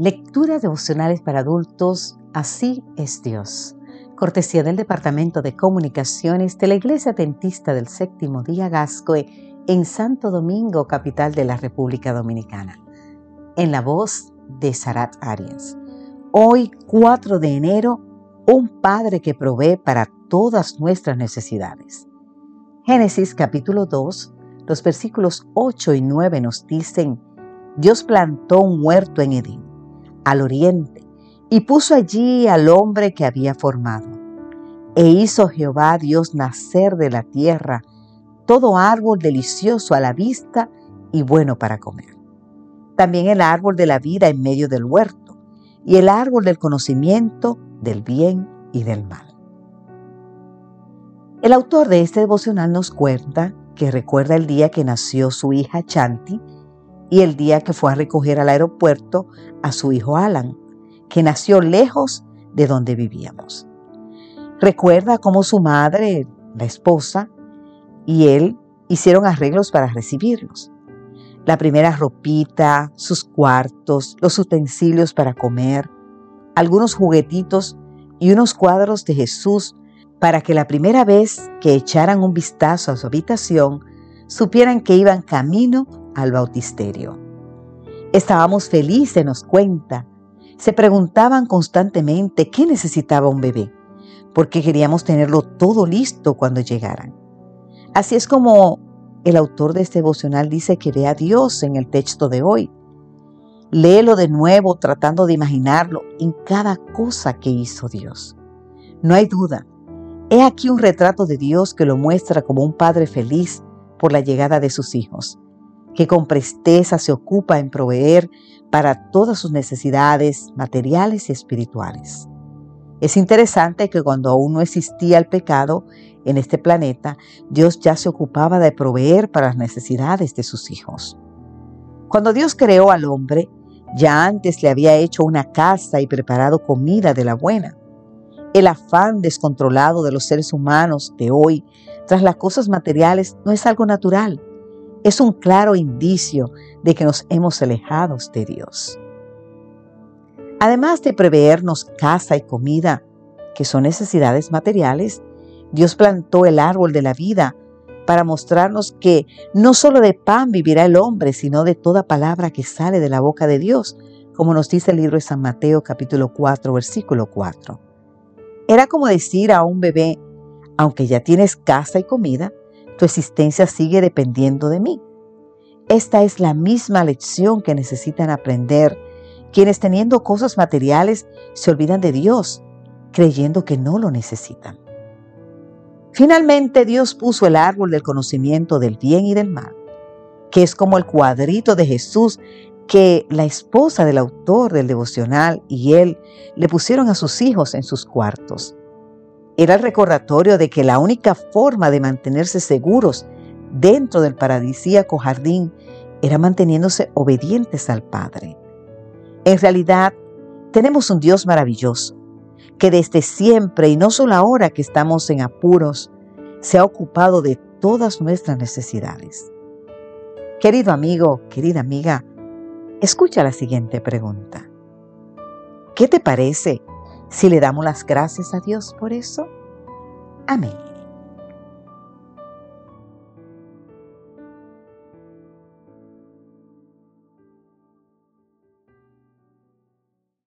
Lecturas devocionales para adultos, así es Dios. Cortesía del Departamento de Comunicaciones de la Iglesia Dentista del Séptimo Día Gascoe en Santo Domingo, capital de la República Dominicana. En la voz de Sarat Arias. Hoy, 4 de enero, un Padre que provee para todas nuestras necesidades. Génesis capítulo 2, los versículos 8 y 9 nos dicen, Dios plantó un huerto en Edén, al oriente, y puso allí al hombre que había formado. E hizo Jehová Dios nacer de la tierra todo árbol delicioso a la vista y bueno para comer. También el árbol de la vida en medio del huerto, y el árbol del conocimiento del bien y del mal. El autor de este devocional nos cuenta que recuerda el día que nació su hija Chanti y el día que fue a recoger al aeropuerto a su hijo Alan, que nació lejos de donde vivíamos. Recuerda cómo su madre, la esposa, y él hicieron arreglos para recibirlos. La primera ropita, sus cuartos, los utensilios para comer, algunos juguetitos y unos cuadros de Jesús para que la primera vez que echaran un vistazo a su habitación supieran que iban camino al bautisterio. Estábamos felices, nos cuenta. Se preguntaban constantemente qué necesitaba un bebé, porque queríamos tenerlo todo listo cuando llegaran. Así es como el autor de este devocional dice que ve a Dios en el texto de hoy. Léelo de nuevo tratando de imaginarlo en cada cosa que hizo Dios. No hay duda, He aquí un retrato de Dios que lo muestra como un padre feliz por la llegada de sus hijos, que con presteza se ocupa en proveer para todas sus necesidades materiales y espirituales. Es interesante que cuando aún no existía el pecado en este planeta, Dios ya se ocupaba de proveer para las necesidades de sus hijos. Cuando Dios creó al hombre, ya antes le había hecho una casa y preparado comida de la buena. El afán descontrolado de los seres humanos de hoy tras las cosas materiales no es algo natural. Es un claro indicio de que nos hemos alejado de Dios. Además de preveernos casa y comida, que son necesidades materiales, Dios plantó el árbol de la vida para mostrarnos que no solo de pan vivirá el hombre, sino de toda palabra que sale de la boca de Dios, como nos dice el libro de San Mateo capítulo 4, versículo 4. Era como decir a un bebé, aunque ya tienes casa y comida, tu existencia sigue dependiendo de mí. Esta es la misma lección que necesitan aprender quienes teniendo cosas materiales se olvidan de Dios, creyendo que no lo necesitan. Finalmente Dios puso el árbol del conocimiento del bien y del mal, que es como el cuadrito de Jesús que la esposa del autor del devocional y él le pusieron a sus hijos en sus cuartos. Era el recordatorio de que la única forma de mantenerse seguros dentro del paradisíaco jardín era manteniéndose obedientes al Padre. En realidad, tenemos un Dios maravilloso, que desde siempre y no solo ahora que estamos en apuros, se ha ocupado de todas nuestras necesidades. Querido amigo, querida amiga, Escucha la siguiente pregunta. ¿Qué te parece si le damos las gracias a Dios por eso? Amén.